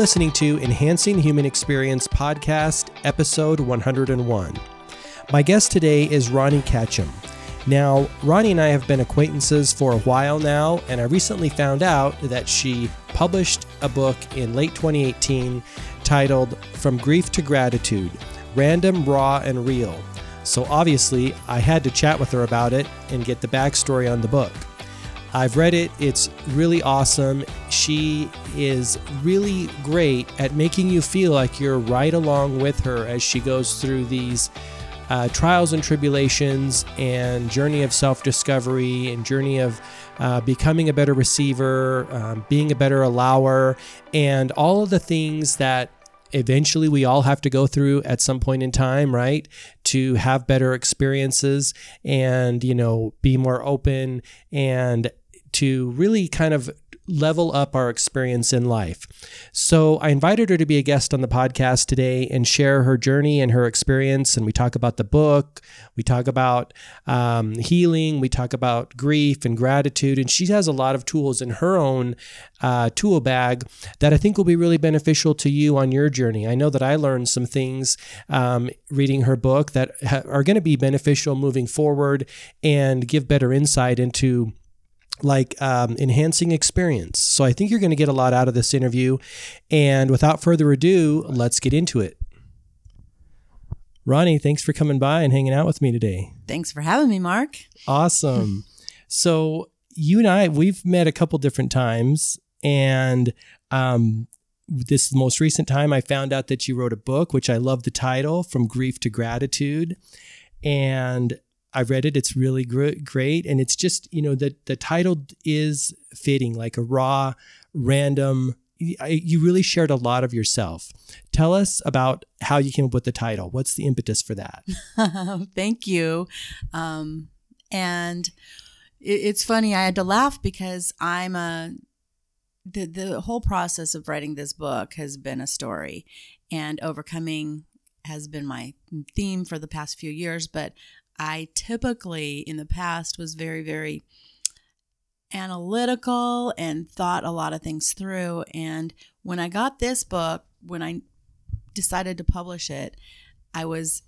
Listening to Enhancing Human Experience Podcast, episode 101. My guest today is Ronnie Ketchum. Now, Ronnie and I have been acquaintances for a while now, and I recently found out that she published a book in late 2018 titled From Grief to Gratitude Random, Raw, and Real. So obviously, I had to chat with her about it and get the backstory on the book. I've read it, it's really awesome. She is really great at making you feel like you're right along with her as she goes through these uh, trials and tribulations and journey of self discovery and journey of uh, becoming a better receiver, um, being a better allower, and all of the things that eventually we all have to go through at some point in time, right? To have better experiences and, you know, be more open and to really kind of level up our experience in life. So I invited her to be a guest on the podcast today and share her journey and her experience. And we talk about the book, we talk about um, healing, we talk about grief and gratitude. And she has a lot of tools in her own uh, tool bag that I think will be really beneficial to you on your journey. I know that I learned some things um, reading her book that ha- are going to be beneficial moving forward and give better insight into like um, enhancing experience. So I think you're going to get a lot out of this interview. And without further ado, let's get into it. Ronnie, thanks for coming by and hanging out with me today. Thanks for having me, Mark. Awesome. so you and I, we've met a couple different times, and um, this most recent time, I found out that you wrote a book, which I love the title, "From Grief to Gratitude," and I read it. It's really great, and it's just you know the the title is fitting, like a raw, random. You really shared a lot of yourself. Tell us about how you came up with the title. What's the impetus for that? Thank you. Um, and it, it's funny. I had to laugh because I'm a the the whole process of writing this book has been a story, and overcoming has been my theme for the past few years. But I typically in the past was very, very analytical and thought a lot of things through. And when I got this book, when I decided to publish it, I was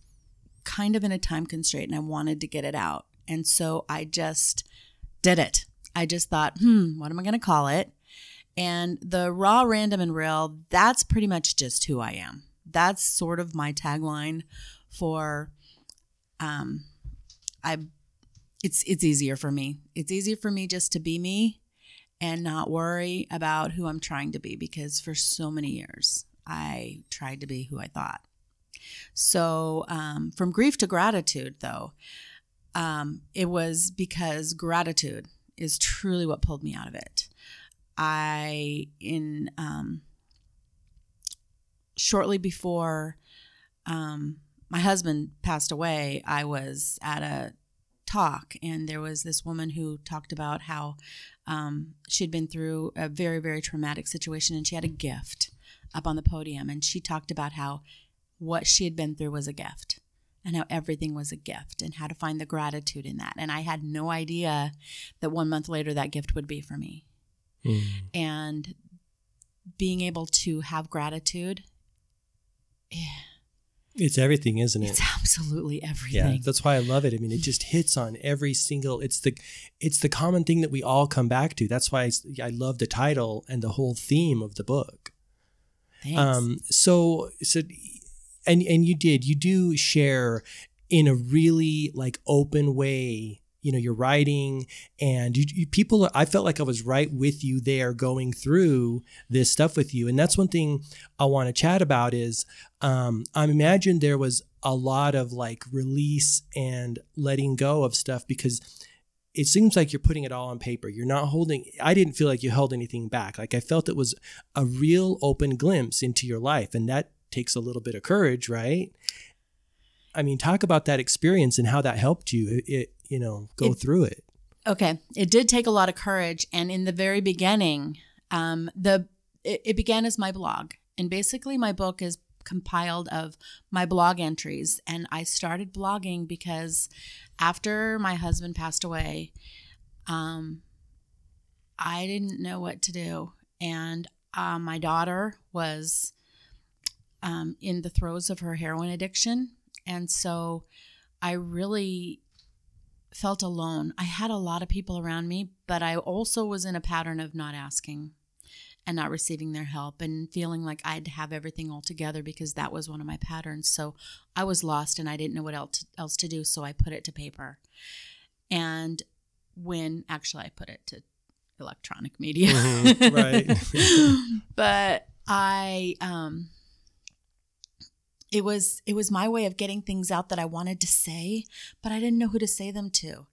kind of in a time constraint and I wanted to get it out. And so I just did it. I just thought, hmm, what am I going to call it? And the raw, random, and real, that's pretty much just who I am. That's sort of my tagline for um, I it's it's easier for me. It's easier for me just to be me and not worry about who I'm trying to be because for so many years I tried to be who I thought. So um, from grief to gratitude, though, um, it was because gratitude is truly what pulled me out of it. I in um, shortly before um, my husband passed away, I was at a talk, and there was this woman who talked about how um, she'd been through a very, very traumatic situation, and she had a gift up on the podium, and she talked about how what she had been through was a gift and how everything was a gift and how to find the gratitude in that. And I had no idea that one month later that gift would be for me. Mm. And being able to have gratitude. It's everything, isn't it? It's absolutely everything. Yeah, that's why I love it. I mean, it just hits on every single. It's the, it's the common thing that we all come back to. That's why I, I love the title and the whole theme of the book. Thanks. Um. So so, and and you did you do share in a really like open way you know you're writing and you, you, people i felt like i was right with you there going through this stuff with you. And that's one thing i want to chat about is um, i imagine there was a lot of like release and letting go of stuff because it seems like you're putting it all on paper. You're not holding i didn't feel like you held anything back. Like i felt it was a real open glimpse into your life and that takes a little bit of courage right? I mean, talk about that experience and how that helped you. It you know, go it, through it. Okay, it did take a lot of courage, and in the very beginning, um, the it, it began as my blog, and basically my book is compiled of my blog entries, and I started blogging because after my husband passed away, um, I didn't know what to do, and uh, my daughter was um, in the throes of her heroin addiction. And so I really felt alone. I had a lot of people around me, but I also was in a pattern of not asking and not receiving their help and feeling like I'd have everything all together because that was one of my patterns. So I was lost and I didn't know what else else to do, so I put it to paper. And when actually I put it to electronic media. Mhm, right. but I um it was it was my way of getting things out that I wanted to say, but I didn't know who to say them to.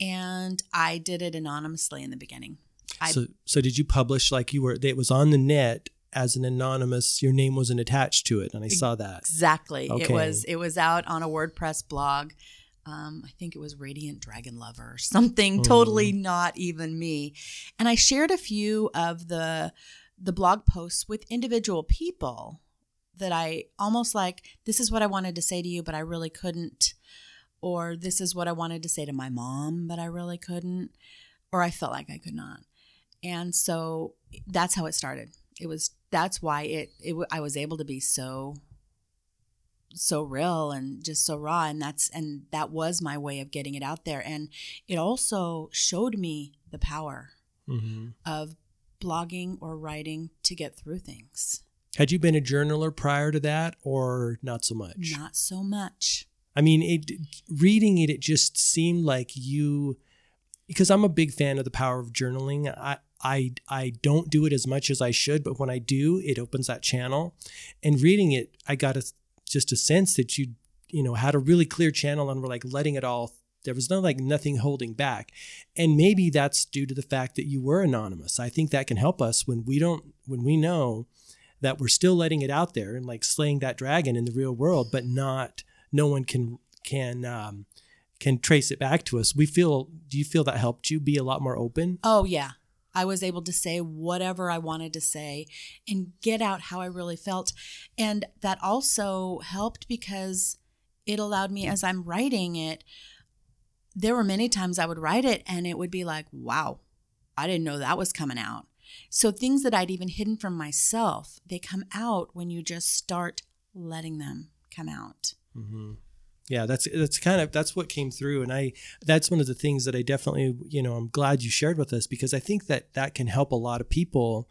And I did it anonymously in the beginning. I so, so did you publish like you were? It was on the net as an anonymous. Your name wasn't attached to it, and I saw that. Exactly. It was it was out on a WordPress blog. Um, I think it was Radiant Dragon Lover or something totally not even me. And I shared a few of the the blog posts with individual people that I almost like this is what I wanted to say to you, but I really couldn't. Or this is what I wanted to say to my mom, but I really couldn't. Or I felt like I could not. And so that's how it started. It was that's why it, it I was able to be so so real and just so raw and that's and that was my way of getting it out there and it also showed me the power hmm of blogging or writing to get through things Had you been a journaler prior to that, or not so much? not so much I mean, it, reading it, it just seemed like you, because I'm a big fan of the power of journaling. I, I, I don't do it as much as I should, but when I do, it opens that channel. And reading it, I got a, just a sense that you, you know, had a really clear channel and were like letting it all. There was no like nothing holding back, and maybe that's due to the fact that you were anonymous. I think that can help us when we don't, when we know that we're still letting it out there and like slaying that dragon in the real world, but not no one can can um, can trace it back to us. We feel. Do you feel that helped you be a lot more open? oh yeah i was able to say whatever i wanted to say and get out how i really felt and that also helped because it allowed me as i'm writing it there were many times i would write it and it would be like wow i didn't know that was coming out so things that i'd even hidden from myself they come out when you just start letting them come out Mm-hmm. Yeah, that's that's kind of that's what came through, and I that's one of the things that I definitely you know I'm glad you shared with us because I think that that can help a lot of people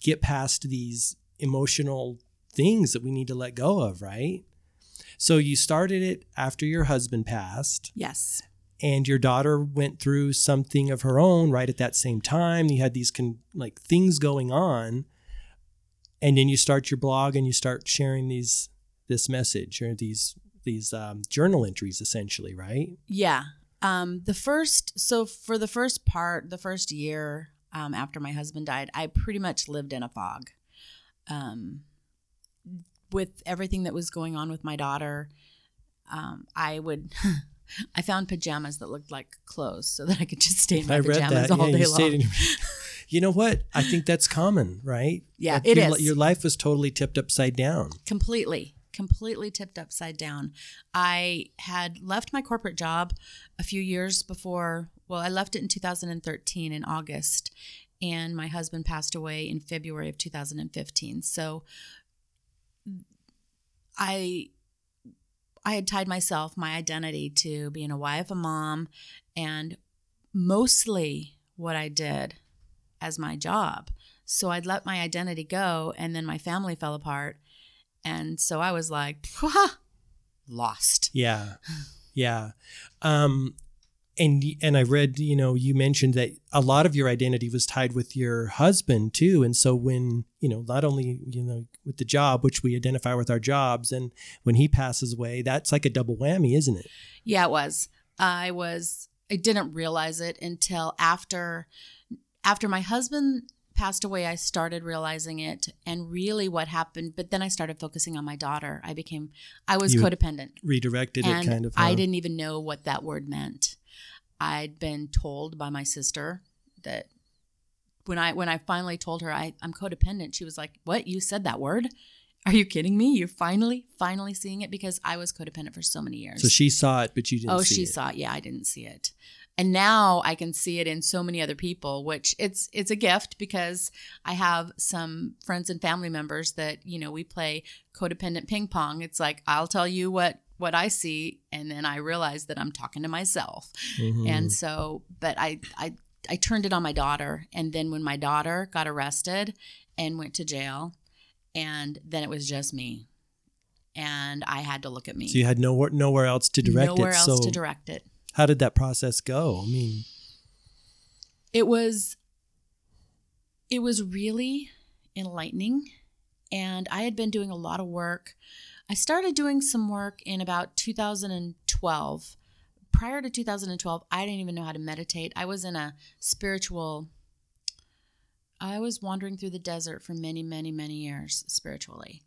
get past these emotional things that we need to let go of, right? So you started it after your husband passed. yes and your daughter went through something of her own right at that same time you had these con- like things going on and then you start your blog and you start sharing these this message or these these um, journal entries essentially right Yeah. Um, the first, so for the first part, the first year um, after my husband died, I pretty much lived in a fog. Um, with everything that was going on with my daughter, um, I would, I found pajamas that looked like clothes so that I could just stay in my i pajamas that all yeah, day you, long. your- you know what? I think that's common right? Yeah, Like it your, is. your life was totally tipped upside down. Completely completely tipped upside down. I had left my corporate job a few years before well i left it in 2013 in august and my husband passed away in february of 2015 so i i had tied myself my identity to being a wife a mom and mostly what i did as my job so i'd let my identity go and then my family fell apart and so I was like, lost. Yeah. Yeah. Um and and I read, you know, you mentioned that a lot of your identity was tied with your husband too. And so when, you know, not only, you know, with the job, which we identify with our jobs, and when he passes away, that's like a double whammy, isn't it? Yeah, it was. I was I didn't realize it until after after my husband passed away I started realizing it and really what happened but then I started focusing on my daughter. I became I was You- codependent. Redirected it kind of. I didn't even know what that word meant. I'd been told by my sister that when I when I finally told her I, I'm codependent, she was like, "What? You said that word? Are you kidding me? You're finally finally seeing it because I was codependent for so many years." So she saw it, but you didn't oh, she it. saw it. Yeah, I didn't see it. and now I can see it in so many other people, which it's it's a gift because I have some friends and family members that you know we play codependent ping pong. It's like I'll tell you what what I see, and then I realize that I'm talking to myself, Mhm. and so but I I I turned it on my daughter, and then when my daughter got arrested and went to jail, and then it was just me, and I had to look at me. so you had nowhere nowhere else to direct Nowhere it. Nowhere else so to direct it. how did that process go? I mean, it was it was really enlightening and i had been doing a lot of work i started doing some work in about 2012 prior to 2012 i didn't even know how to meditate. I was in a spiritual i was wandering through the desert for many many many years spiritually.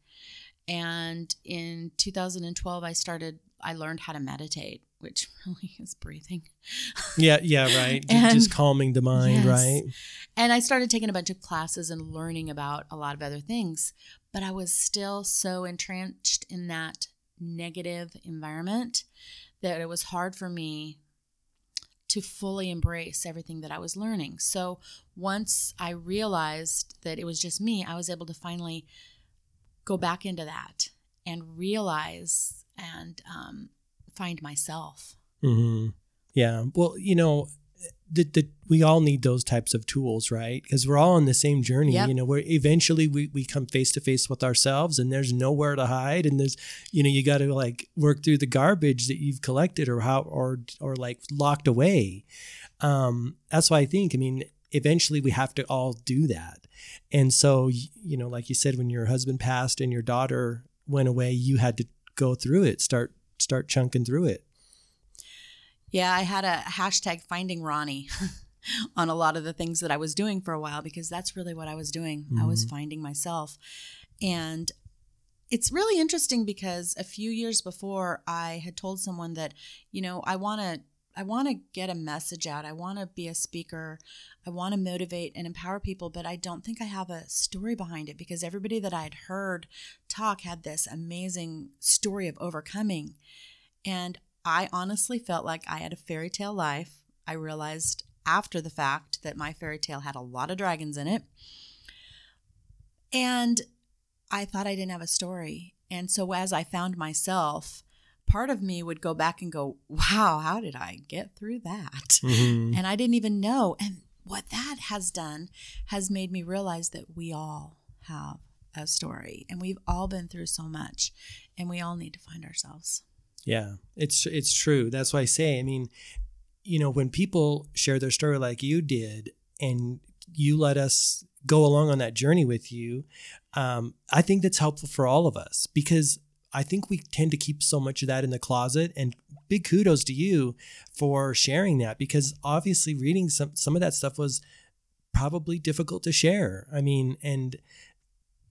And in 2012 i started i learned how to meditate which really is breathing yeah, yeah, right. And- Just calming the mind, Yes. right? And I started taking a bunch of classes and learning about a lot of other things, but I was still so entrenched in that negative environment that it was hard for me to fully embrace everything that I was learning. So once I realized that it was just me, I was able to finally go back into that and realize and um, find myself. hmm Yeah. Well, you know, the, the, we all need those types of tools, right? Because we're all on the same journey. Yep. You know, where eventually we, we come face to face with ourselves and there's nowhere to hide. And there's, you know, you got to like work through the garbage that you've collected or how, or, or like locked away. Um, that's why I think, I mean, eventually we have to all do that. And so, you know, like you said, when your husband passed and your daughter went away, you had to go through it, start, start chunking through it. Yeah, I had a hashtag finding Ronnie on a lot of the things that I was doing for a while because that's really what I was doing. I was Mhm. finding myself. And it's really interesting because a few years before I had told someone that, you know, I want to I want to get a message out. I want to be a speaker. I want to motivate and empower people, but I don't think I have a story behind it because everybody that I had heard talk had this amazing story of overcoming. And I honestly felt like I had a fairy tale life. I realized after the fact that my fairy tale had a lot of dragons in it. And I thought I didn't have a story. And so as I found myself, part of me would go back and go, wow, how did I get through that? Mhm. And I didn't even know. And what that has done has made me realize that we all have a story and we've all been through so much and we all need to find ourselves. Yeah, it's it's true. That's why I say. I mean, you know, when people share their story like you did, and you let us go along on that journey with you, um, I think that's helpful for all of us because I think we tend to keep so much of that in the closet. And big kudos to you for sharing that because obviously reading some some of that stuff was probably difficult to share. I mean, and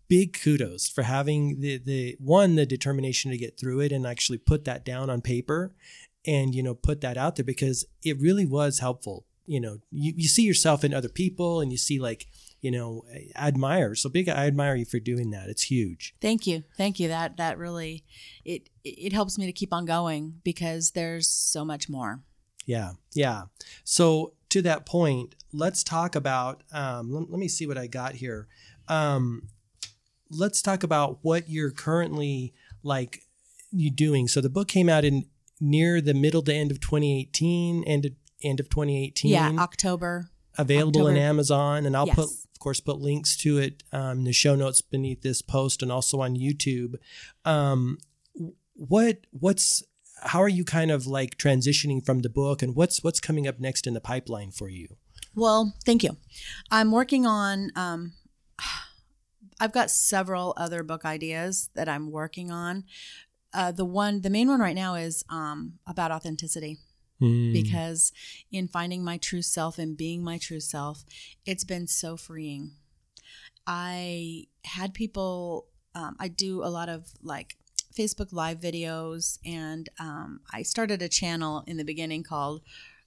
big kudos for having the the one the determination to get through it and actually put that down on paper and you know put that out there because it really was helpful you know you, you see yourself in other people and you see like you know admire so big i admire you for doing that it's huge Thank you. Thank you. That that really it it helps me to keep on going because there's so much more. yeah yeah so to that point let's talk about um, let, let me see what i got here um, let's talk about what you're currently like you doing so the book came out in near the middle to end of 2018 end of, end of 2018 Yeah, October. Available in amazon and i'll put of course put links to it um, in the show notes beneath this post and also on youtube um, what what's how are you kind of like transitioning from the book and what's what's coming up next in the pipeline for you Well, thank you. I'm working on um I've got several other book ideas that I'm working on. Uh, the one, the main one right now is um, about authenticity. Hmm. because in finding my true self and being my true self, it's been so freeing. I had people, um, I do a lot of like Facebook Live videos, and um, I started a channel in the beginning called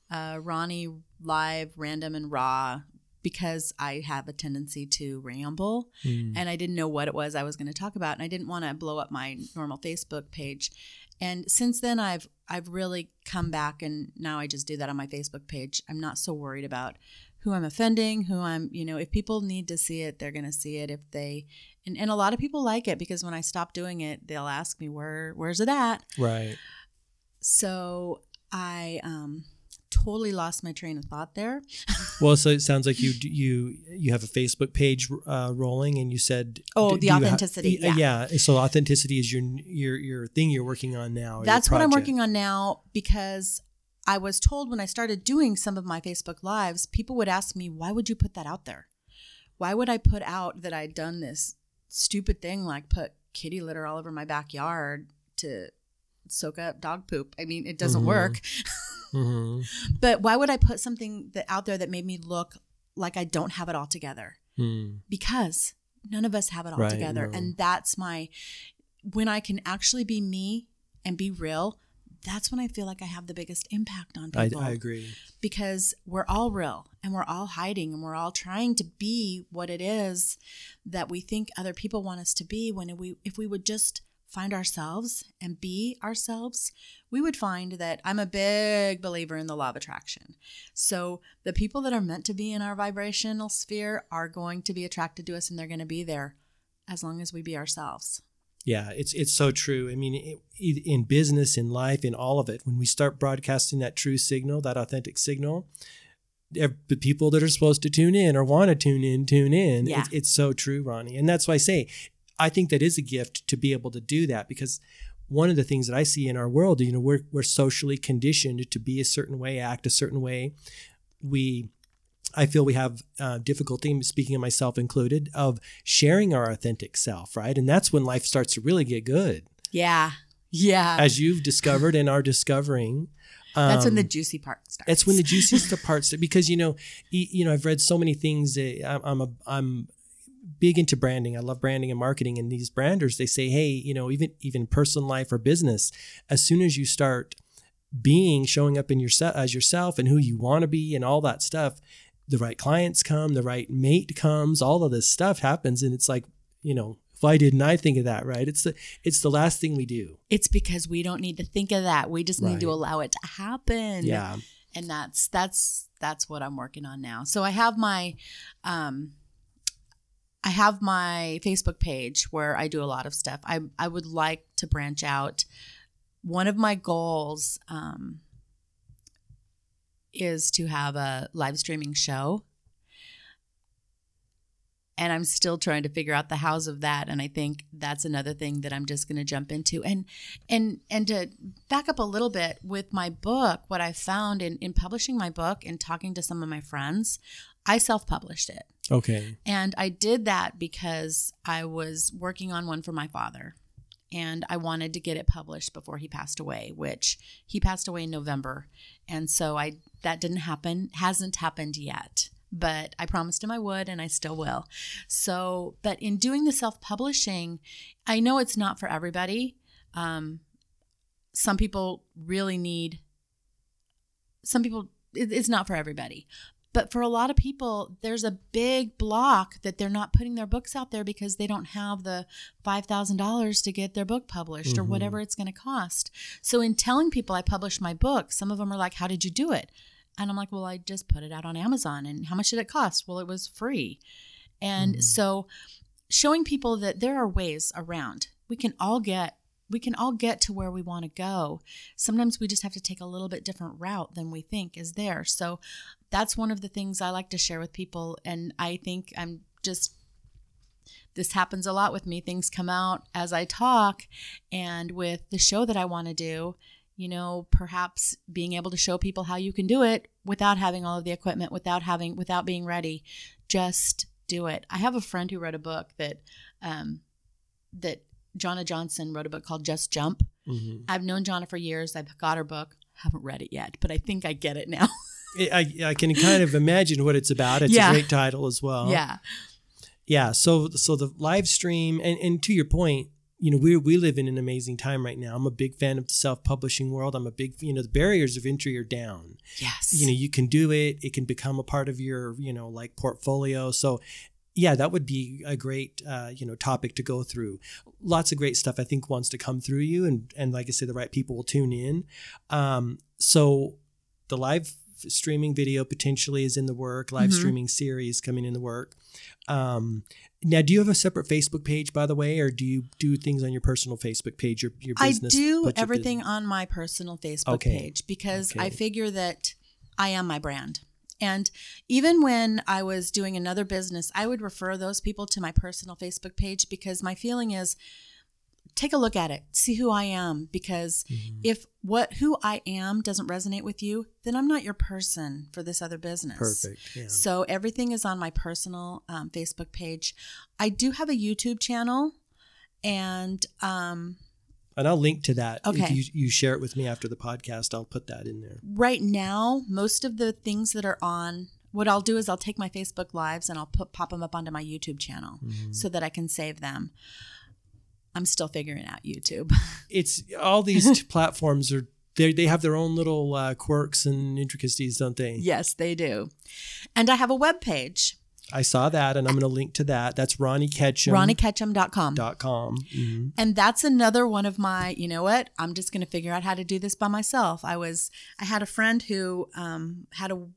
uh, Ronnie Live Random and Raw because I have a tendency to ramble Hmm. and I didn't know what it was I was going to talk about, and I didn't want to blow up my normal Facebook page. And since then I've I've really come back and now I just do that on my Facebook page. I'm not so worried about who I'm offending, who I'm, you know, if people need to see it, they're going to see it. If they, and, and a lot of people like it because when I stop doing it, they'll ask me, where, where's it at? Right. So I, um, totally lost my train of thought there. well, so it sounds like you you you have a Facebook page uh, rolling, and you said oh the authenticity, ha- yeah. yeah. So authenticity is your your your thing you're working on now. That's what I'm working on now because I was told when I started doing some of my Facebook Lives, people would ask me, why would you put that out there? Why would I put out that I'd done this stupid thing like put kitty litter all over my backyard to soak up dog poop? I mean, it doesn't mm-hmm. work. mm-hmm. But why would I put something that out there that made me look like I don't have it all together? Mm. Because none of us have it all right, together. No. And that's my, when I can actually be me and be real, that's when I feel like I have the biggest impact on people. I, I, agree. Because we're all real and we're all hiding and we're all trying to be what it is that we think other people want us to be when we if we would just find ourselves and be ourselves, we would find that I'm a big believer in the law of attraction. So the people that are meant to be in our vibrational sphere are going to be attracted to us and they're going to be there as long as we be ourselves. Yeah, it's it's so true. I mean, it, in business, in life, in all of it, when we start broadcasting that true signal, that authentic signal, the people that are supposed to tune in or want to tune in, tune in. Yeah. It's, it's so true, Ronnie, and that's why I say I think that is a gift to be able to do that because one of the things that I see in our world, you know, we're we're socially conditioned to be a certain way, act a certain way. We I feel we have uh, difficulty, speaking of myself included, of sharing our authentic self, right? And that's when life starts to really get good. Yeah. Yeah. As you've discovered and are discovering. Um, that's when the um, juicy part starts. That's when the juiciest part starts because you know, you know, I've read so many things. I'm a, I'm big into branding. I love branding and marketing. And these branders, they say, hey, you know, even even personal life or business, as soon as you start being showing up in yourself as yourself and who you want to be and all that stuff, the right clients come, the right mate comes, all of this stuff happens, and it's like, you know, why didn't I think of that? Right? It's the it's the last thing we do. It's because we don't need to think of that. We just right. need to allow it to happen. Yeah. And that's that's that's what I'm working on now. So I have my um I have my Facebook page where I do a lot of stuff. I I would like to branch out. One of my goals um, is to have a live streaming show. And I'm still trying to figure out the hows of that. And I think that's another thing that I'm just going to jump into. And and and to back up a little bit with my book, what I found in in publishing my book and talking to some of my friends, I self-published it. Okay. And I did that because I was working on one for my father and I wanted to get it published before he passed away, which he passed away in November. And so I that didn't happen, hasn't happened yet. But I promised him I would and I still will. So, but in doing the self-publishing, I know it's not for everybody. Um, some people really need some people it's not for everybody but for a lot of people, there's a big block that they're not putting their books out there because they don't have the $5,000 to get their book published mm-hmm. or whatever it's going to cost. So, in telling people I published my book, some of them are like, How did you do it? And I'm like, Well, I just put it out on Amazon. And how much did it cost? Well, it was free. And mm-hmm. so, showing people that there are ways around, we can all get we can all get to where we want to go. Sometimes we just have to take a little bit different route than we think is there. So that's one of the things I like to share with people. And I think I'm just, this happens a lot with me. Things come out as I talk. And with the show that I want to do, you know, perhaps being able to show people how you can do it without having all of the equipment, without having, without being ready, just do it. I have a friend who wrote a book that, um, that Jonna Johnson wrote a book called Just Jump. Mm-hmm. I've known Jonna for years. I've got her book. Haven't read it yet, but I think I get it now. I, I can kind of imagine what it's about. It's yeah. a great title as well. Yeah. Yeah. So so the live stream and, and to your point, you know, we we live in an amazing time right now. I'm a big fan of the self-publishing world. I'm a big, you know, the barriers of entry are down. Yes. You know, you can do it. It can become a part of your, you know, like portfolio. So yeah, that would be a great uh, you know topic to go through. Lots of great stuff I think wants to come through you, and and like I said, the right people will tune in. Um, so the live streaming video potentially is in the work. Live Mhm. streaming series coming in the work. Um, now, do you have a separate Facebook page, by the way, or do you do things on your personal Facebook page? Your your I do everything business- on my personal Facebook Okay. page because I figure that I am my brand. And even when I was doing another business, I would refer those people to my personal Facebook page because my feeling is take a look at it, see who I am because Mhm. if what who I am doesn't resonate with you, then I'm not your person for this other business. Perfect. Yeah. So everything is on my personal um, Facebook page. I do have a YouTube channel, and um, And I'll link to that. If Okay. you, you share it with me after the podcast, I'll put that in there. right now, most of the things that are on, what I'll do is I'll take my Facebook lives and I'll put pop them up onto my YouTube channel Mhm. so that I can save them. I'm still figuring out YouTube. It's all these platforms are they they have their own little uh, quirks and intricacies, don't they? yes, they do. And I have a web page, I saw that, and I'm going to link to that. That's Ronnie Ketchum. ronnieketchum.com. dot com. Mhm. And that's another one of my, you know what? I'm just going to figure out how to do this by myself. I was, I had a friend who um, had a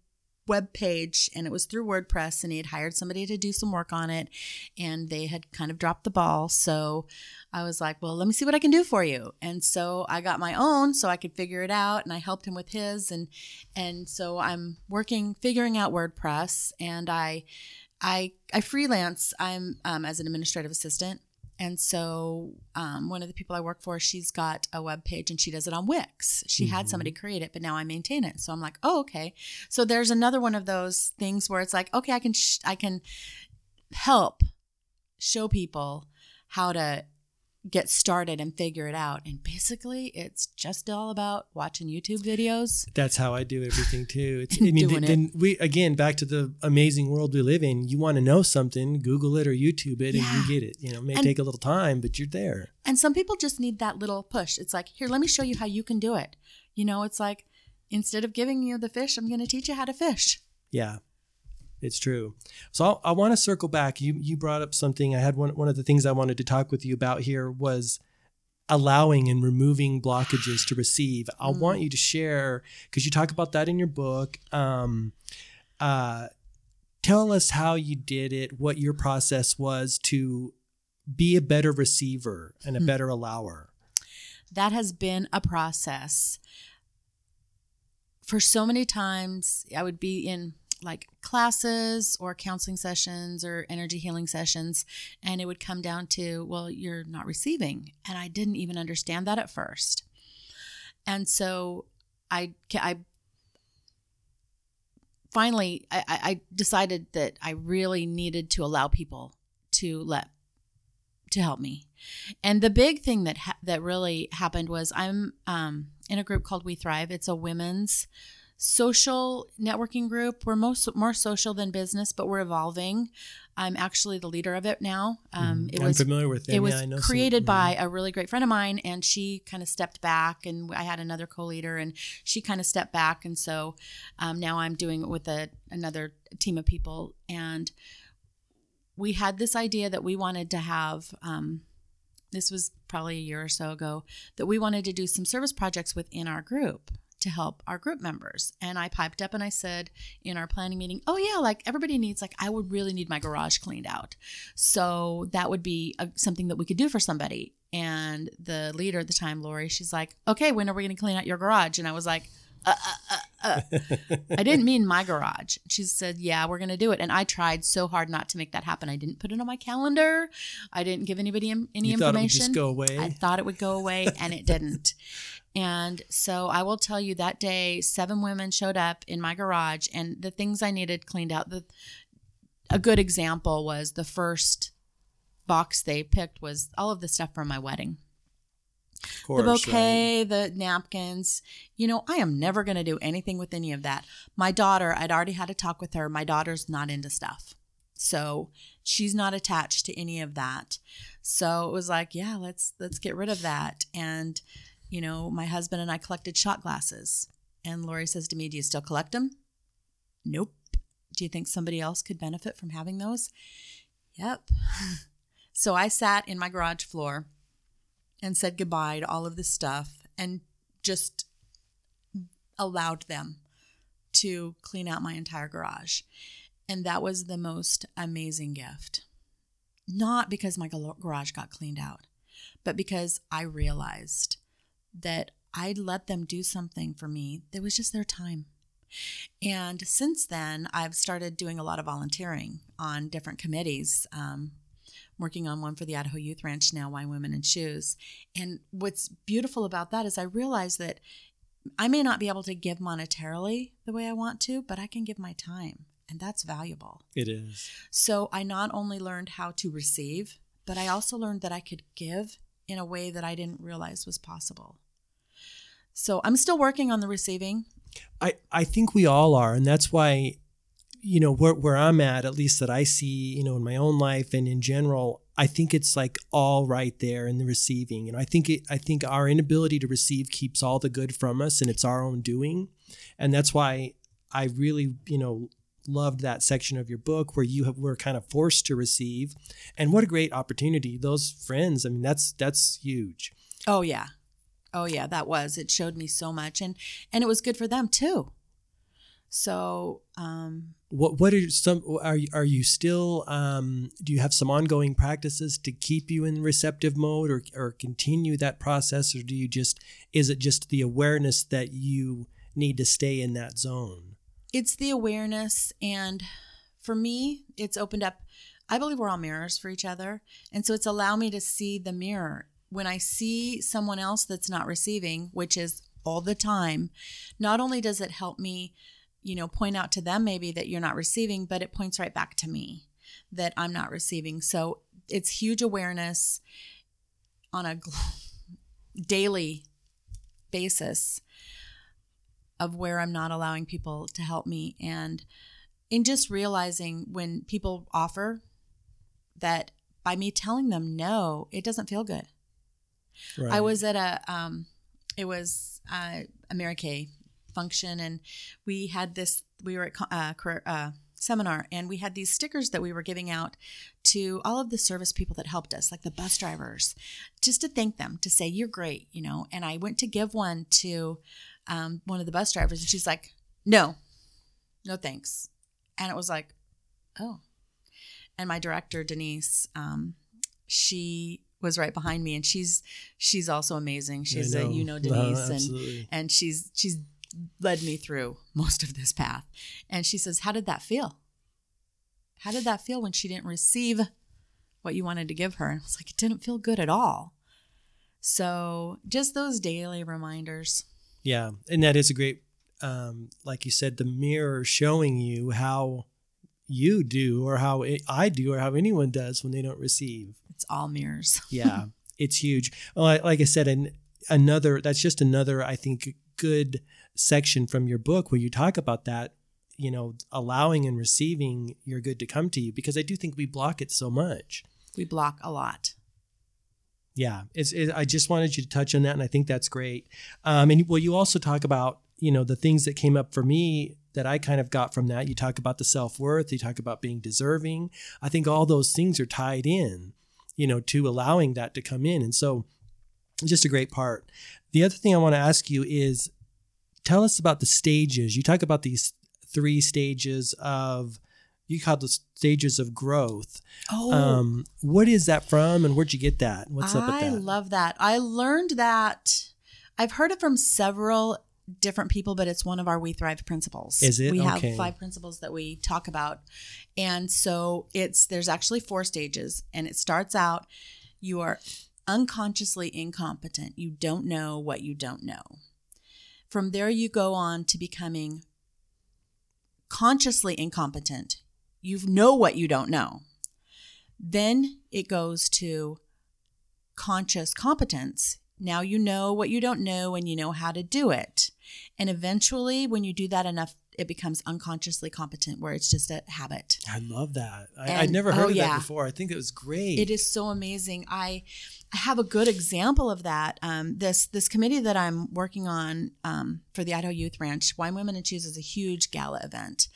web page and it was through WordPress and he had hired somebody to do some work on it and they had kind of dropped the ball. So I was like, well, let me see what I can do for you. And so I got my own so I could figure it out and I helped him with his and and so I'm working figuring out WordPress and I I I freelance. I'm um, as an administrative assistant and so, um, one of the people I work for, she's got a web page and she does it on Wix. She had somebody create it, but now I maintain it. So I'm like, oh, okay. So there's another one of those things where it's like, okay, I can sh- I can help show people how to get started and figure it out. And basically, it's just all about watching YouTube videos. That's how I do everything too. It's, I mean, then we again back to the amazing world we live in. You want to know something, Google it or YouTube it, Yeah. and you get it. You know, it may And- take a little time, but you're there. And some people just need that little push. It's like, here, let me show you how you can do it. You know, it's like instead of giving you the fish, I'm going to teach you how to fish. Yeah, it's true. So I'll, I want to circle back. You you brought up something. I had one one of the things I wanted to talk with you about here was allowing and removing blockages to receive. I Mm. want you to share because you talk about that in your book. Um, uh, tell us how you did it, what your process was to be a better receiver and a Hmm. better allower. that has been a process. For so many times, I would be in like classes or counseling sessions or energy healing sessions, and it would come down to, well, you're not receiving. And I didn't even understand that at first. And so I, I finally, I, I decided that I really needed to allow people to let to help me. And the big thing that ha- that really happened was I'm um, in a group called We Thrive. It's a women's social networking group. We're most more social than business, but we're evolving. I'm actually the leader of it now. Um, Mhm. It I'm was familiar with them. it was yeah, I know some- created by a really great friend of mine and she kind of stepped back and i had another co-leader and she kind of stepped back and so um, now i'm doing it with a, another team of people and we had this idea that we wanted to have um, this was probably a year or so ago that we wanted to do some service projects within our group to help our group members. And I piped up and I said in our planning meeting, oh, yeah, like everybody needs, like, I would really need my garage cleaned out. So that would be a, something that we could do for somebody. And the leader at the time, Lori, she's like, okay, when are we going to clean out your garage? And I was like, uh, uh, uh, uh. I didn't mean my garage. She said, Yeah, we're going to do it. And I tried so hard not to make that happen. I didn't put it on my calendar. I didn't give anybody any you thought it would information. just go away. I thought it would go away and it didn't. And so I will tell you that day, seven women showed up in my garage and the things I needed cleaned out. The, a good example was the first box they picked was all of the stuff from my wedding Of course, the right? bouquet, the napkins. You know, I am never going to do anything with any of that. My daughter, I'd already had a talk with her. My daughter's not into stuff. So she's not attached to any of that. So it was like, yeah, let's let's get rid of that. And you know, my husband and I collected shot glasses. And Lori says to me, "Do you still collect them?" Nope. Do you think somebody else could benefit from having those? Yep. So I sat in my garage floor and said goodbye to all of this stuff and just allowed them to clean out my entire garage. And that was the most amazing gift. Not because my garage got cleaned out, but because I realized that I'd let them do something for me that was just their time. And since then, I've started doing a lot of volunteering on different committees. Um, working on one for the Idaho Youth Ranch now, Wine Women and Shoes. And what's beautiful about that is I realize that I may not be able to give monetarily the way I want to, but I can give my time. And that's valuable. It is. So I not only learned how to receive, but I also learned that I could give in a way that I didn't realize was possible. So I'm still working on the receiving. I, I think we all are. And that's why, you know, where, where I'm at, at least that I see, you know, in my own life and in general, I think it's like all right there in the receiving. You know, I think it, I think our inability to receive keeps all the good from us, and it's our own doing, and that's why I really, you know, loved that section of your book where you have, were kind of forced to receive, and what a great opportunity! Those friends, I mean, that's that's huge. Oh yeah, oh yeah, that was. It showed me so much, and and it was good for them too. So, um, what what are some are you, are you still um, do you have some ongoing practices to keep you in receptive mode or or continue that process or do you just is it just the awareness that you need to stay in that zone? It's the awareness and for me it's opened up I believe we're all mirrors for each other and so it's allowed me to see the mirror when I see someone else that's not receiving, which is all the time, not only does it help me you know, point out to them maybe that you're not receiving, but it points right back to me that I'm not receiving. So it's huge awareness on a daily basis of where I'm not allowing people to help me and in just realizing when people offer that by me telling them no, it doesn't feel good. Right. I was at a um it was uh, Kay function and we had this we were at uh, uh, seminar and we had these stickers that we were giving out to all of the service people that helped us like the bus drivers just to thank them to say you're great you know and i went to give one to um, one of the bus drivers and she's like no no thanks and it was like oh and my director denise um, she was right behind me and she's she's also amazing she's a you know denise and and she's she's led me through most of this path. And she says, How did that feel? How did that feel when she didn't receive what you wanted to give her? And I was like, It didn't feel good at all. So just those daily reminders. Yeah. And that is a great, um, like you said, the mirror showing you how you do or how I do or how anyone does when they don't receive. It's all mirrors. yeah. It's huge. Well, like I said, and another, that's just another, I think, good section from your book where you talk about that you know allowing and receiving your good to come to you because i do think we block it so much we block a lot yeah it's it, i just wanted you to touch on that and i think that's great. Um, and well you also talk about you know the things that came up for me that i kind of got from that. You talk about the self-worth you talk about being deserving. I think all those things are tied in you know to allowing that to come in. And so just a great part. The other thing i want to ask you is tell us about the stages. You talk about these three stages of you call the stages of growth. Oh, um, what is that from, and where'd you get that? What's up with that? I love that. I learned that. I've heard it from several different people, but it's one of our We Thrive principles. Is it? We okay. have five principles that we talk about, and so it's there's actually four stages, and it starts out you are unconsciously incompetent. You don't know what you don't know. From there, you go on to becoming consciously incompetent. You know what you don't know. Then it goes to conscious competence. Now you know what you don't know and you know how to do it. And eventually, when you do that enough it becomes unconsciously competent where it's just a habit. I love that. I, would never heard oh, of yeah. that before. I think it was great. It is so amazing. I, I have a good example of that. Um, this this committee that I'm working on um, for the Idaho Youth Ranch, Wine Women and Shoes is a huge gala event,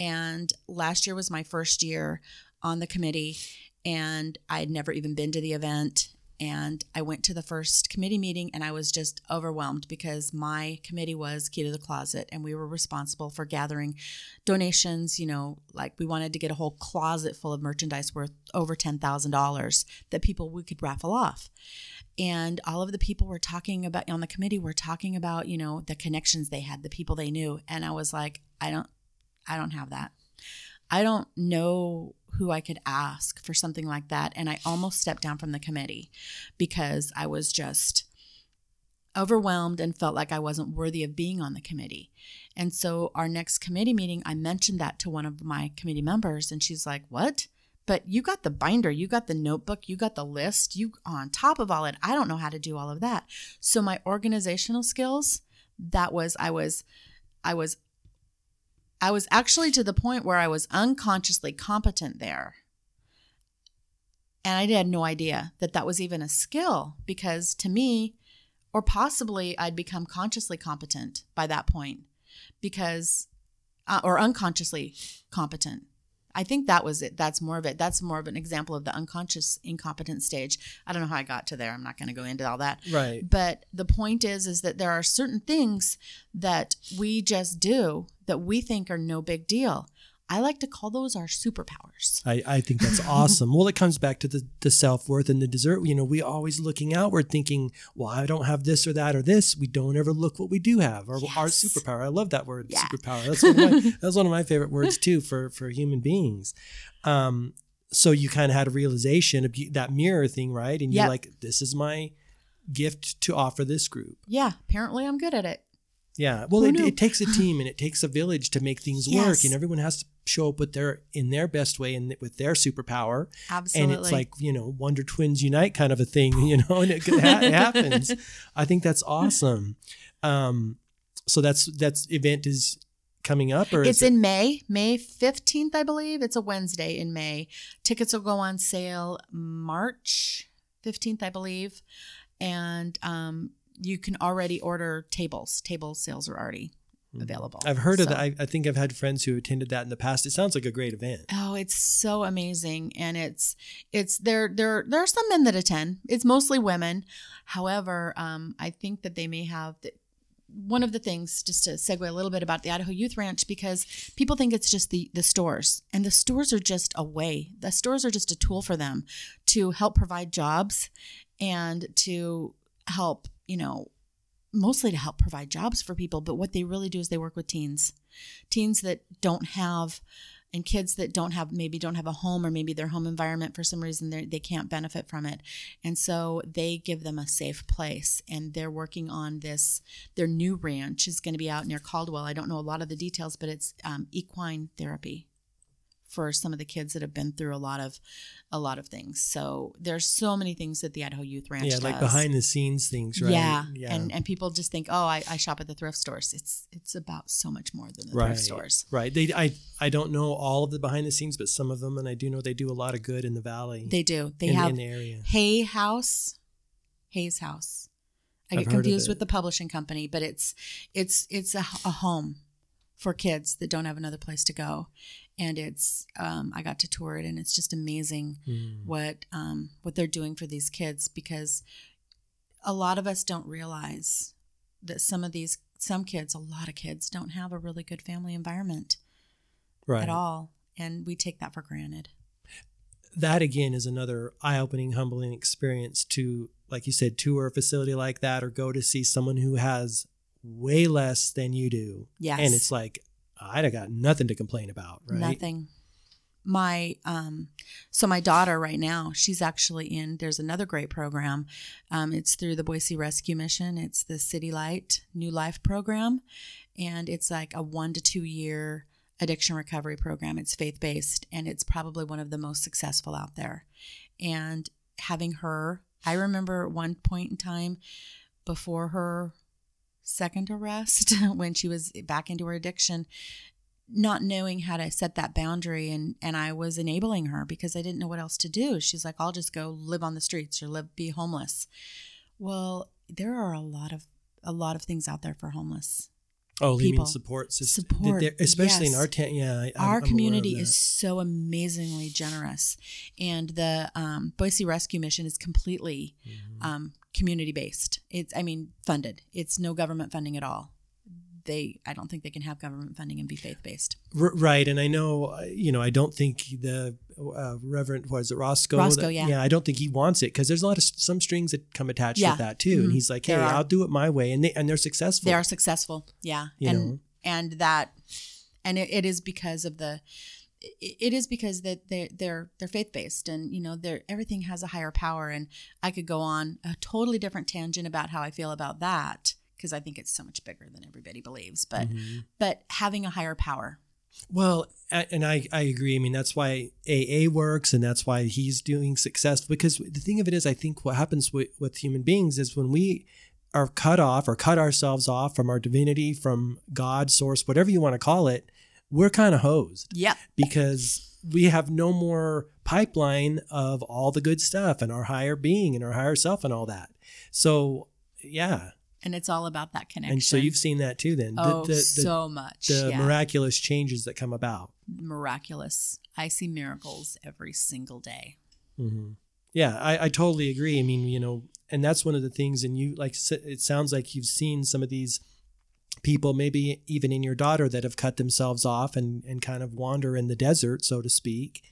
and last year was my first year on the committee, and I had never even been to the event. And I went to the first committee meeting and I was just overwhelmed because my committee was Key to the Closet and we were responsible for gathering donations. You know, like we wanted to get a whole closet full of merchandise worth over $10,000 that people we could raffle off. And all of the people were talking about on the committee were talking about, you know, the connections they had, the people they knew. And I was like, I don't, I don't have that. I don't know who I could ask for something like that. And I almost stepped down from the committee because I was just overwhelmed and felt like I wasn't worthy of being on the committee. And so, our next committee meeting, I mentioned that to one of my committee members, and she's like, What? But you got the binder, you got the notebook, you got the list, you on top of all it. I don't know how to do all of that. So, my organizational skills, that was, I was, I was I was actually to the point where I was unconsciously competent there. And I had no idea that that was even a skill because to me, or possibly I'd become consciously competent by that point because, uh, or unconsciously competent I think that was it. That's more of it. That's more of an example of the unconscious incompetent stage. I don't know how I got to there. I'm not going to go into all that. Right. But the point is is that there are certain things that we just do that we think are no big deal. I like to call those our superpowers. I, I think that's awesome. well, it comes back to the, the self worth and the desert. You know, we always looking outward thinking, well, I don't have this or that or this. We don't ever look what we do have or yes. our superpower. I love that word, yeah. superpower. That's one, of my, that's one of my favorite words too for, for human beings. Um, so you kind of had a realization of that mirror thing, right? And you're yep. like, this is my gift to offer this group. Yeah, apparently I'm good at it. Yeah. Well, it, it, takes a team and it takes a village to make things yes. work, and everyone has to show up with their in their best way and with their superpower. Absolutely. And it's like you know Wonder Twins unite kind of a thing, you know, and it, it happens. I think that's awesome. Um, so that's that's event is coming up or it's in May, May 15th, I believe. It's a Wednesday in May. Tickets will go on sale March 15th, I believe. And um, you can already order tables. Table sales are already. Available. I've heard so. of that. I, I, think I've had friends who attended that in the past. It sounds like a great event. Oh, it's so amazing, and it's it's there there there are some men that attend. It's mostly women. However, um, I think that they may have. The, one of the things, just to segue a little bit about the Idaho Youth Ranch, because people think it's just the the stores, and the stores are just a way. The stores are just a tool for them to help provide jobs and to help you know, mostly to help provide jobs for people, but what they really do is they work with teens. Teens that don't have and kids that don't have maybe don't have a home or maybe their home environment for some reason they can't benefit from it. And so they give them a safe place and they're working on this their new ranch is going to be out near caldwell. I don't know a lot of the details but it's um, equine therapy for some of the kids that have been through a lot of a lot of things. So there's so many things that the Idaho Youth Ranch yeah, like behind the scenes things, right? Yeah, yeah. and and people just think, oh, I, I shop at the thrift stores. It's it's about so much more than the right. thrift stores. Right. They I I don't know all of the behind the scenes, but some of them, and I do know they do a lot of good in the valley. They do. They in, have in the area. Hay House, Hayes House. I get confused with the publishing company, but it's it's it's a, a home for kids that don't have another place to go and it's um, I got to tour it, and it's just amazing mm. what um, what they're doing for these kids because a lot of us don't realize that some of these some kids, a lot of kids, don't have a really good family environment right. at all, and we take that for granted. That again is another eye-opening, humbling experience to, like you said, tour a facility like that or go to see someone who has way less than you do. Yes. And it's like, I'd have got nothing to complain about, right? Nothing. My um, so my daughter right now, she's actually in. There's another great program. Um, it's through the Boise Rescue Mission. It's the City Light New Life program, and it's like a one to two year addiction recovery program. It's faith based, and it's probably one of the most successful out there. And having her, I remember one point in time before her second arrest when she was back into her addiction not knowing how to set that boundary and and I was enabling her because I didn't know what else to do. She's like, "I'll just go live on the streets or live be homeless." Well, there are a lot of a lot of things out there for homeless Oh, you mean support system, Support, especially in our town. Yeah, I- I'm- I'm Our of community is so amazingly generous, and the um, Boise Rescue Mission is completely Mm-hmm. um, community based. It's, I mean, funded. It's no government funding at all. They, I don't think they can have government funding and be faith based. R- right, and I know, uh, you know, I don't think the uh, Reverend was it Roscoe. Roscoe, that- yeah. yeah, I don't think he wants it because there's a lot of some strings that come attached Yeah. with that too. Mhm. And he's like, hey. I'll do it my way, and they and they're successful. They are successful, yeah, You and know. and that, and it, it is because of the. It- is because that they they're they're faith based and you know they're everything has a higher power and I could go on a totally different tangent about how I feel about that because I think it's so much bigger than everybody believes but Mhm. but having a higher power Well, and I, I agree. I mean, that's why AA works and that's why he's doing successful. Because the thing of it is, I think what happens with, with human beings is when we are cut off or cut ourselves off from our divinity, from God, source, whatever you want to call it, we're kind of hosed yep because we have no more pipeline of all the good stuff and our higher being and our higher self and all that. So, yeah. and it's all about that connection And so you've seen that too then. oh the, the, the, so much the yeah. miraculous changes that come about. miraculous I see miracles every single day hmm Yeah, I, I totally agree. I mean, you know, and that's one of the things. And you like, it sounds like you've seen some of these people, maybe even in your daughter, that have cut themselves off and and kind of wander in the desert, so to speak.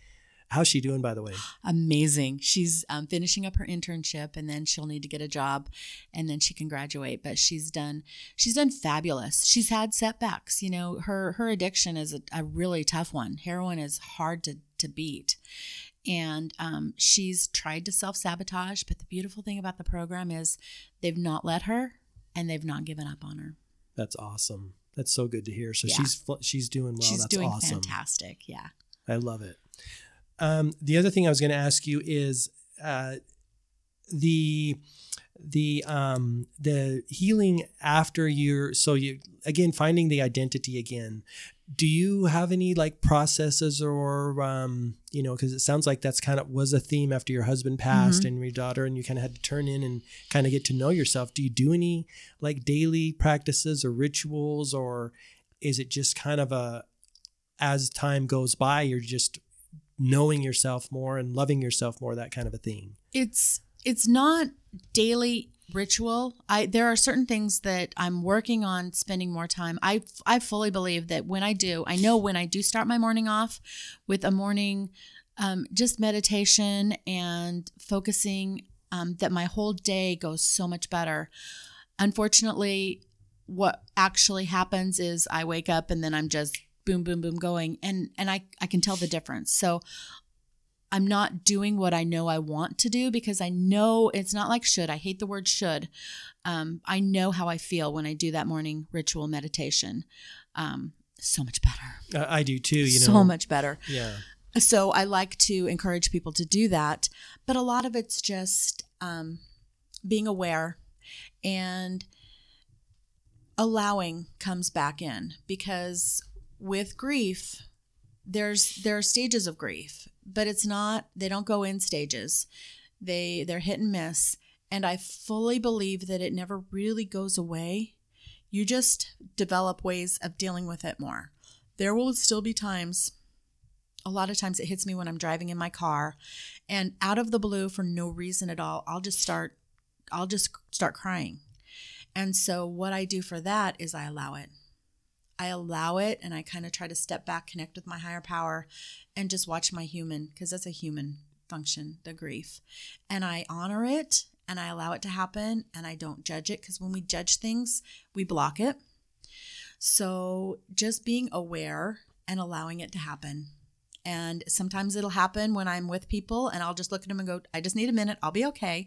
How's she doing, by the way? amazing. She's um, finishing up her internship, and then she'll need to get a job, and then she can graduate. But she's done. She's done fabulous. She's had setbacks. You know, her her addiction is a, a really tough one. Heroin is hard to to beat, and um, she's tried to self sabotage. But the beautiful thing about the program is they've not let her, and they've not given up on her. That's awesome. That's so good to hear. So Yeah. she's she's doing well. she's That's doing awesome. fantastic. Yeah. I love it. Um, the other thing I was going to ask you is uh, the the um, the healing after you're so you again finding the identity again. Do you have any like processes or um, you know because it sounds like that's kind of was a theme after your husband passed and your daughter and you kind of had to turn in and kind of get to know yourself. Do you do any like daily practices or rituals or is it just kind of a as time goes by you're just knowing yourself more and loving yourself more that kind of a thing it's it's not daily ritual. I there are certain things that i'm working on spending more time. I i fully believe that when i do i know when i do start my morning off with a morning um, just meditation and focusing um, that my whole day goes so much better. Unfortunately what actually happens is i wake up and then i'm just boom boom boom going. And and i i can tell the difference. So I'm not doing what I know I want to do because I know it's not like should. I hate the word should. Um, I know how I feel when I do that morning ritual meditation. Um, so much better. i, I do too you know so much better. yeah So I like to encourage people to do that, but a lot of it's just um, being aware and allowing comes back in because with grief, there's there are stages of grief, but it's not they don't go in stages. They they're hit and miss, and I fully believe that it never really goes away. You just develop ways of dealing with it more. There will still be times a lot of times it hits me when I'm driving in my car and out of the blue for no reason at all, I'll just start I'll just start crying. And so what I do for that is I allow it. I allow it and I kind of try to step back, connect with my higher power and just watch my human because that's a human function, the grief. And I honor it and I allow it to happen and I don't judge it because when we judge things, we block it. So just being aware and allowing it to happen. And sometimes it'll happen when I'm with people and I'll just look at them and go, I just need a minute. I'll be okay.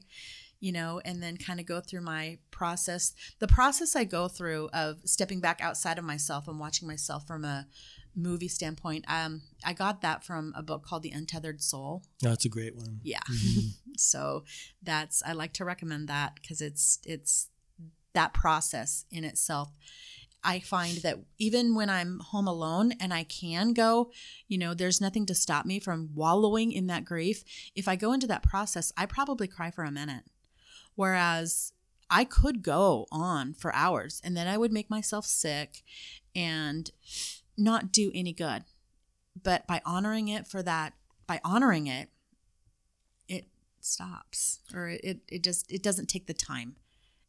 You know, and then kind of go through my process. The process I go through of stepping back outside of myself and watching myself from a movie standpoint, um, I got that from a book called The Untethered Soul. that's a great one Yeah. Mhm. so that's I like to recommend that because it's it's that process in itself. I find that even when I'm home alone and I can go, you know, there's nothing to stop me from wallowing in that grief. If I go into that process, I probably cry for a minute. Whereas I could go on for hours and then I would make myself sick and not do any good. But by honoring it for that, by honoring it, it stops or it, it just, it doesn't take the time.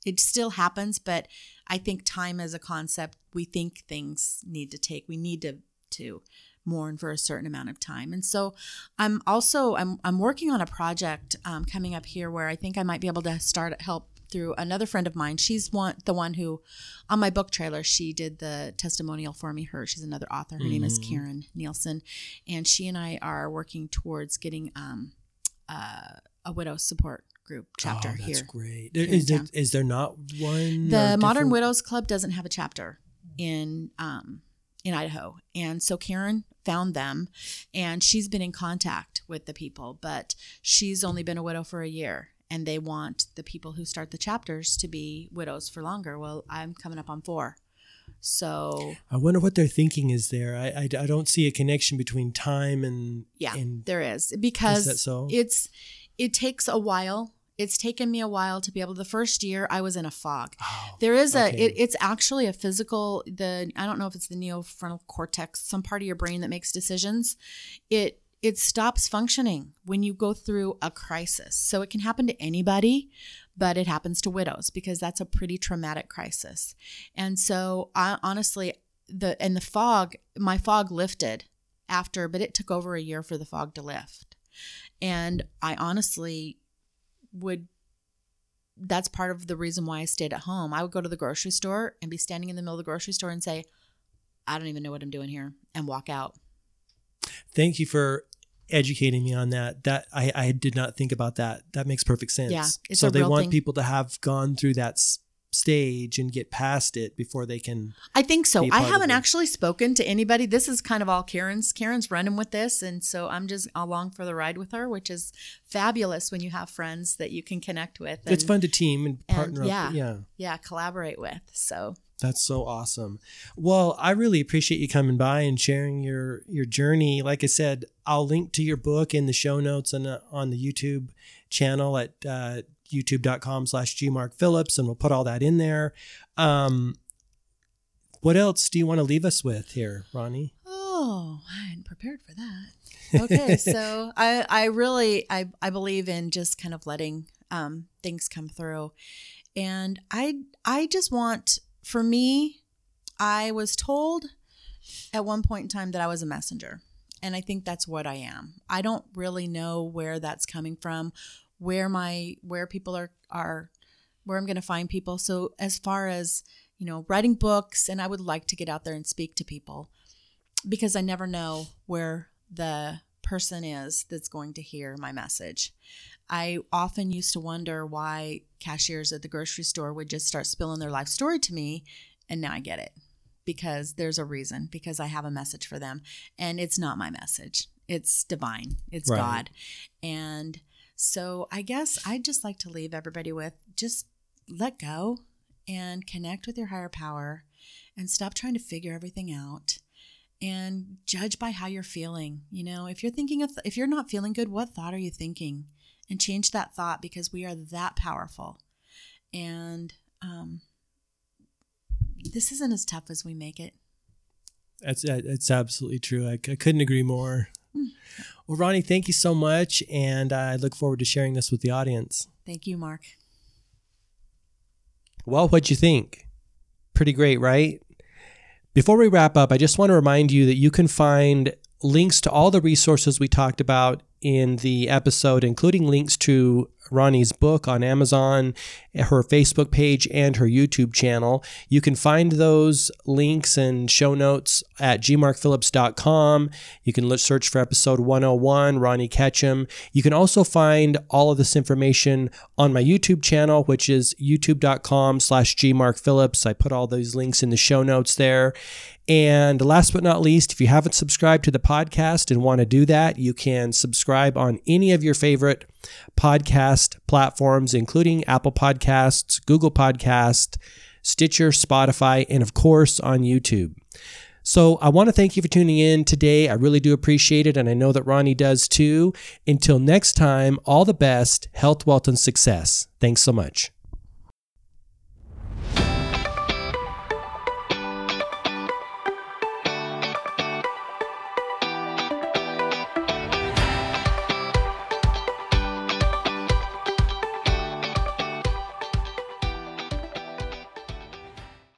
It still happens, but I think time as a concept, we think things need to take, we need to, to mourn for a certain amount of time. And so I'm also, I'm, I'm working on a project um, coming up here where I think I might be able to start help through another friend of mine. She's one the one who on my book trailer she did the testimonial for me. Her she's another author. Her mm-hmm. name is mm-hmm. Karen Nielsen, and she and I are working towards getting um, uh, a widow support group chapter oh, that's here. great. There, is, there, is there not one? The Modern Widows Club doesn't have a chapter in um, in Idaho, and so Karen found them, and she's been in contact with the people, but she's only been a widow for a year, and they want the people who start the chapters to be widows for longer. Well, I'm coming up on four. So I wonder what their thinking is there. I, I, I don't see a connection between time and yeah, and there is because is so? it's it takes a while. It's taken me a while to be able. The first year I was in a fog. Oh, there is a. It, it's actually a physical. The I don't know if it's the neofrontal cortex, some part of your brain that makes decisions. It it stops functioning when you go through a crisis. So it can happen to anybody, but it happens to widows because that's a pretty traumatic crisis. And so I honestly the and the fog, my fog lifted after, but it took over a year for the fog to lift. And I honestly would that's part of the reason why I stayed at home. I would go to the grocery store and be standing in the middle of the grocery store and say, I don't even know what I'm doing here and walk out. Thank you for educating me on that. That I, I did not think about that. That makes perfect sense. Yeah, so they want thing. people to have gone through that stage and get past it before they can. I think so. I haven't actually spoken to anybody. This is kind of all Karen's. Karen's running with this, and so I'm just along for the ride with her, which is fabulous when you have friends that you can connect with. And, it's fun to team and partner and yeah, up. Yeah, yeah, collaborate with. So that's so awesome. Well, I really appreciate you coming by and sharing your your journey. Like I said, I'll link to your book in the show notes and uh, on the YouTube channel at uh, youtube.com slash gmarkphillips, and we'll put all that in there. Um, what else do you want to leave us with here, Ronnie? Oh, I hadn't prepared for that. Okay, so I I really I I believe in just kind of letting um, things come through, and I I just want for me, I was told at one point in time that I was a messenger. And I think that's what I am. I don't really know where that's coming from, where my where people are are where I'm going to find people. So as far as, you know, writing books and I would like to get out there and speak to people because I never know where the person is that's going to hear my message. I often used to wonder why cashiers at the grocery store would just start spilling their life story to me. And now I get it because there's a reason, because I have a message for them. And it's not my message, it's divine, it's right. God. And so I guess I'd just like to leave everybody with just let go and connect with your higher power and stop trying to figure everything out and judge by how you're feeling. You know, if you're thinking of, if you're not feeling good, what thought are you thinking? and change that thought because we are that powerful. And um, this isn't as tough as we make it. That's it's absolutely true. I, I couldn't agree more. Mm. Well, Ronnie, thank you so much, and I look forward to sharing this with the audience. Thank you, Mark. Well, what'd you think? Pretty great, right? Before we wrap up, I just want to remind you that you can find links to all the resources we talked about in the episode, including links to Ronnie's book on Amazon, her Facebook page, and her YouTube channel. You can find those links and show notes at gmarkphillips.com. You can search for episode 101, Ronnie Ketchum. You can also find all of this information on my YouTube channel, which is youtube.com slash gmarkphillips. I put all those links in the show notes there. And last but not least, if you haven't subscribed to the podcast and want to do that, you can subscribe on any of your favorite podcast platforms, including Apple Podcasts, Google Podcast, Stitcher, Spotify, and of course on YouTube. So I want to thank you for tuning in today. I really do appreciate it, and I know that Ronnie does too. Until next time, all the best, health, wealth, and success. Thanks so much.